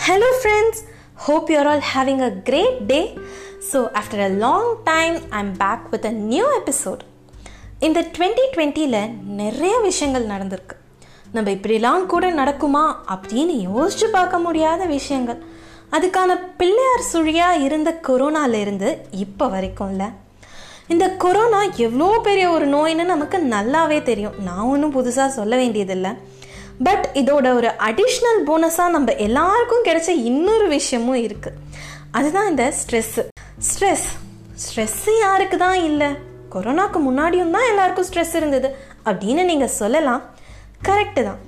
Hello, friends. Hope you're all having a great day. So, after a long time, I'm back with a new episode. இந்த twenty டுவெண்ட்டியில் நிறைய விஷயங்கள் நடந்திருக்கு நம்ம இப்படிலாம் கூட நடக்குமா அப்படின்னு யோசிச்சு பார்க்க முடியாத விஷயங்கள் அதுக்கான பிள்ளையார் சுழியாக இருந்த கொரோனாலேருந்து இப்போ வரைக்கும்ல இந்த கொரோனா எவ்வளோ பெரிய ஒரு நோயின்னு நமக்கு நல்லாவே தெரியும் நான் ஒன்றும் புதுசாக சொல்ல வேண்டியதில்லை பட் இதோட ஒரு அடிஷ்னல் போனஸாக நம்ம எல்லாருக்கும் கிடைச்ச இன்னொரு விஷயமும் இருக்குது அதுதான் இந்த ஸ்ட்ரெஸ்ஸு ஸ்ட்ரெஸ் ஸ்ட்ரெஸ்ஸு யாருக்கு தான் இல்லை? கொரோனாக்கு முன்னாடியும் தான் எல்லாருக்கும் ஸ்ட்ரெஸ் இருந்தது. அப்படின்னு நீங்கள் சொல்லலாம். கரெக்டு தான்.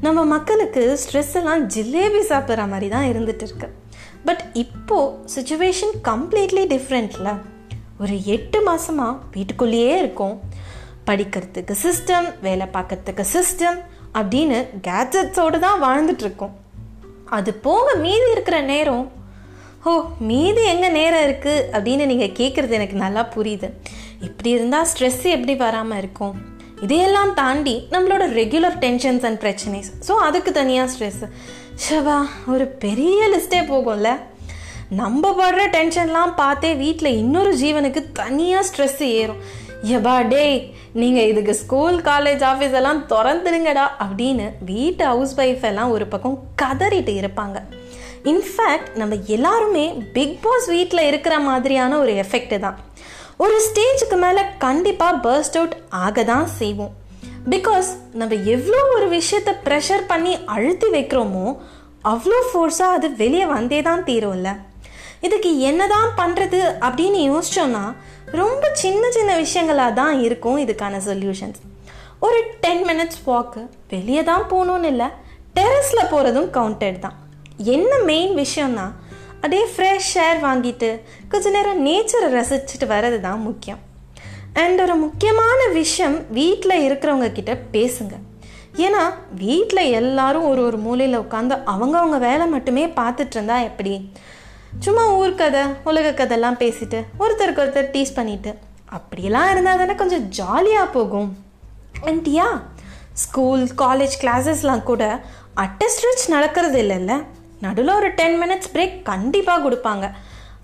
நம்ம மக்களுக்கு ஸ்ட்ரெஸ் எல்லாம் ஜிலேபி சாப்பிட்ற மாதிரி தான் இருந்துட்டு இருக்கு. பட் இப்போது சுச்சுவேஷன் கம்ப்ளீட்லி டிஃப்ரெண்ட்ல ஒரு எட்டு மாதமாக வீட்டுக்குள்ளேயே இருக்கும். படிக்கிறதுக்கு சிஸ்டம் வேலை பார்க்கறதுக்கு சிஸ்டம் அப்படின்னு கேட்ஜெட்ஸோடு தான் வாழ்ந்துட்டுருக்கோம் அது போக மீதி இருக்கிற நேரம் ஓ மீதி எங்கே நேரம் இருக்குது அப்படின்னு நீங்கள் கேட்குறது எனக்கு நல்லா புரியுது. இப்படி இருந்தால் ஸ்ட்ரெஸ் எப்படி வராமல் இருக்கும்? இதையெல்லாம் தாண்டி நம்மளோட ரெகுலர் டென்ஷன்ஸ் அண்ட் பிரச்சனைஸ். ஸோ அதுக்கு தனியாக ஸ்ட்ரெஸ்ஸு ஷவா ஒரு பெரிய லிஸ்ட்டே போகும்ல? நம்ம படுற டென்ஷன்லாம் பார்த்தே வீட்டில் இன்னொரு ஜீவனுக்கு தனியாக ஸ்ட்ரெஸ் ஏறும். எபா டே நீங்கள் இதுக்கு ஸ்கூல் காலேஜ் ஆஃபீஸ் எல்லாம் திறந்துடுங்கடா அப்படின்னு வீட்டு ஹவுஸ் ஒய்ஃப் எல்லாம் ஒரு பக்கம் கதறிட்டு இருப்பாங்க. இன்ஃபேக்ட் நம்ம எல்லாருமே பிக் பாஸ் வீட்டில் இருக்கிற மாதிரியான ஒரு எஃபெக்ட் தான். ஒரு ஸ்டேஜுக்கு மேலே கண்டிப்பாக பர்ஸ்ட் அவுட் ஆக தான் செய்வோம். பிகாஸ் நம்ம எவ்வளோ ஒரு விஷயத்தை ப்ரெஷர் பண்ணி அழுத்தி வைக்கிறோமோ அவ்வளோ ஃபோர்ஸாக அது வெளியே வந்தே தான் தீரும்ல. இதுக்கு என்னதான் பண்ணுறது அப்படின்னு யோசிச்சோன்னா ரொம்ப சின்ன சின்ன விஷயங்களாக தான் இருக்கும் இதுக்கான சொல்யூஷன்ஸ் ஒரு டென் மினிட்ஸ் வாக்கு வெளியே தான் போகணுன்னு இல்லை டெரஸில் போகிறதும் கவுண்டட் தான். என்ன மெயின் விஷயம்னா அப்படியே ஃப்ரெஷ் ஏர் வாங்கிட்டு கொஞ்ச நேரம் நேச்சரை ரசிச்சுட்டு வர்றது தான் முக்கியம். அண்ட் ஒரு முக்கியமான விஷயம் வீட்டில் இருக்கிறவங்க கிட்ட பேசுங்க. ஏன்னா வீட்டில் எல்லாரும் ஒரு ஒரு மூலையில் உட்காந்து அவங்கவுங்க வேலை மட்டுமே பார்த்துட்டு இருந்தா எப்படி? சும்மா ஊர் கதை உலக கதைலாம் பேசிட்டு ஒருத்தருக்கு ஒருத்தர் டீஸ் பண்ணிட்டு. அப்படியெல்லாம் இருந்தால் தானே கொஞ்சம் ஜாலியாக போகும். ஆன்ட்டியா ஸ்கூல் காலேஜ் கிளாஸஸ்லாம் கூட அட்டஸ்ட்ரிச் நடக்கிறது இல்லைல்ல? நடுவில் ஒரு டென் மினிட்ஸ் பிரேக் கண்டிப்பாக கொடுப்பாங்க.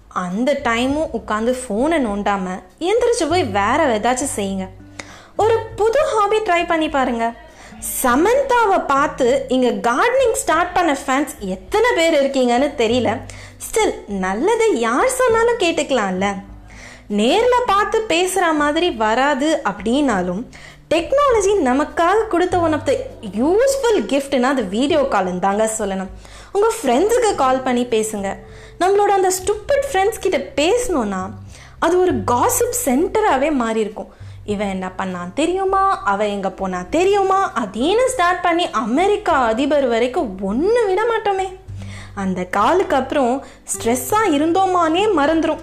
அந்த டைமும் உட்காந்து ஃபோனை நோண்டாமல் எந்திரிச்சு போய் வேறு ஏதாச்சும் செய்யுங்க. ஒரு புது ஹாபி ட்ரை பண்ணி பாருங்கள் சமந்தாவை பார்த்து இங்கே கார்டனிங் ஸ்டார்ட் பண்ண ஃபேன்ஸ் எத்தனை பேர் இருக்கீங்கன்னு தெரியல. ஸ்டில் நல்லதை யார் சொன்னாலும் கேட்டுக்கலாம்ல. நேரில் பார்த்து பேசுகிற மாதிரி வராது அப்படின்னாலும் டெக்னாலஜி நமக்காக கொடுத்த ஒன் ஆஃப் த யூஸ்ஃபுல் கிஃப்ட்னா அது வீடியோ கால்னு தாங்க சொல்லணும். உங்கள் ஃப்ரெண்ட்ஸுக்கு கால் பண்ணி பேசுங்க. நம்மளோட அந்த ஸ்டூப்பிட் ஃப்ரெண்ட்ஸ் கிட்ட பேசணுன்னா அது ஒரு காசிப் சென்டராகவே மாறி இருக்கும் இவன் என்ன பண்ணான் தெரியுமா? அவன் எங்கே போனான் தெரியுமா? அதேன்னு ஸ்டார்ட் பண்ணி அமெரிக்கா அதிபர் வரைக்கும் ஒன்று விட மாட்டோமே. அந்த காலுக்கு அப்புறம் ஸ்ட்ரெஸ்ஸாக இருந்தோமானே மறந்துடும்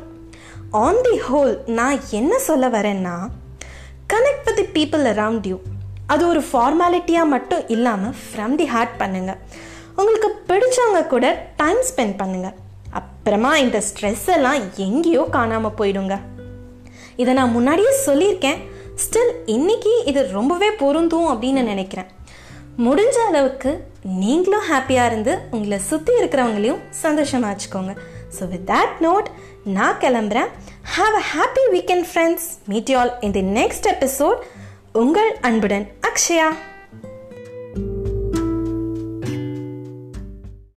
ஆன் தி ஹோல் நான் என்ன சொல்ல வரேன்னா connect with the people around you அது ஒரு ஃபார்மாலிட்டியாக மட்டும் இல்லாமல் ஃப்ரம் தி ஹார்ட் பண்ணுங்கள் உங்களுக்கு பிடிச்சவங்க கூட டைம் ஸ்பெண்ட் பண்ணுங்கள் அப்புறமா இந்த ஸ்ட்ரெஸ் எல்லாம் எங்கேயோ காணாமல் போயிடுங்க. இதை நான் முன்னாடியே சொல்லியிருக்கேன். ஸ்டில் இன்னைக்கு இது ரொம்பவே பொருந்தும் அப்படின்னு நினைக்கிறேன். முடிஞ்ச அளவுக்கு நீங்களும் ஹாப்பியாக இருந்து உங்களை சுற்றி இருக்கிறவங்களையும் சந்தோஷமாக வச்சுக்கோங்க. ஸோ வித் தேட் நோட் நான் கிளம்புறேன். Have a happy weekend friends meet you all in the next episode உங்கள் அன்புடன் அக்ஷயா.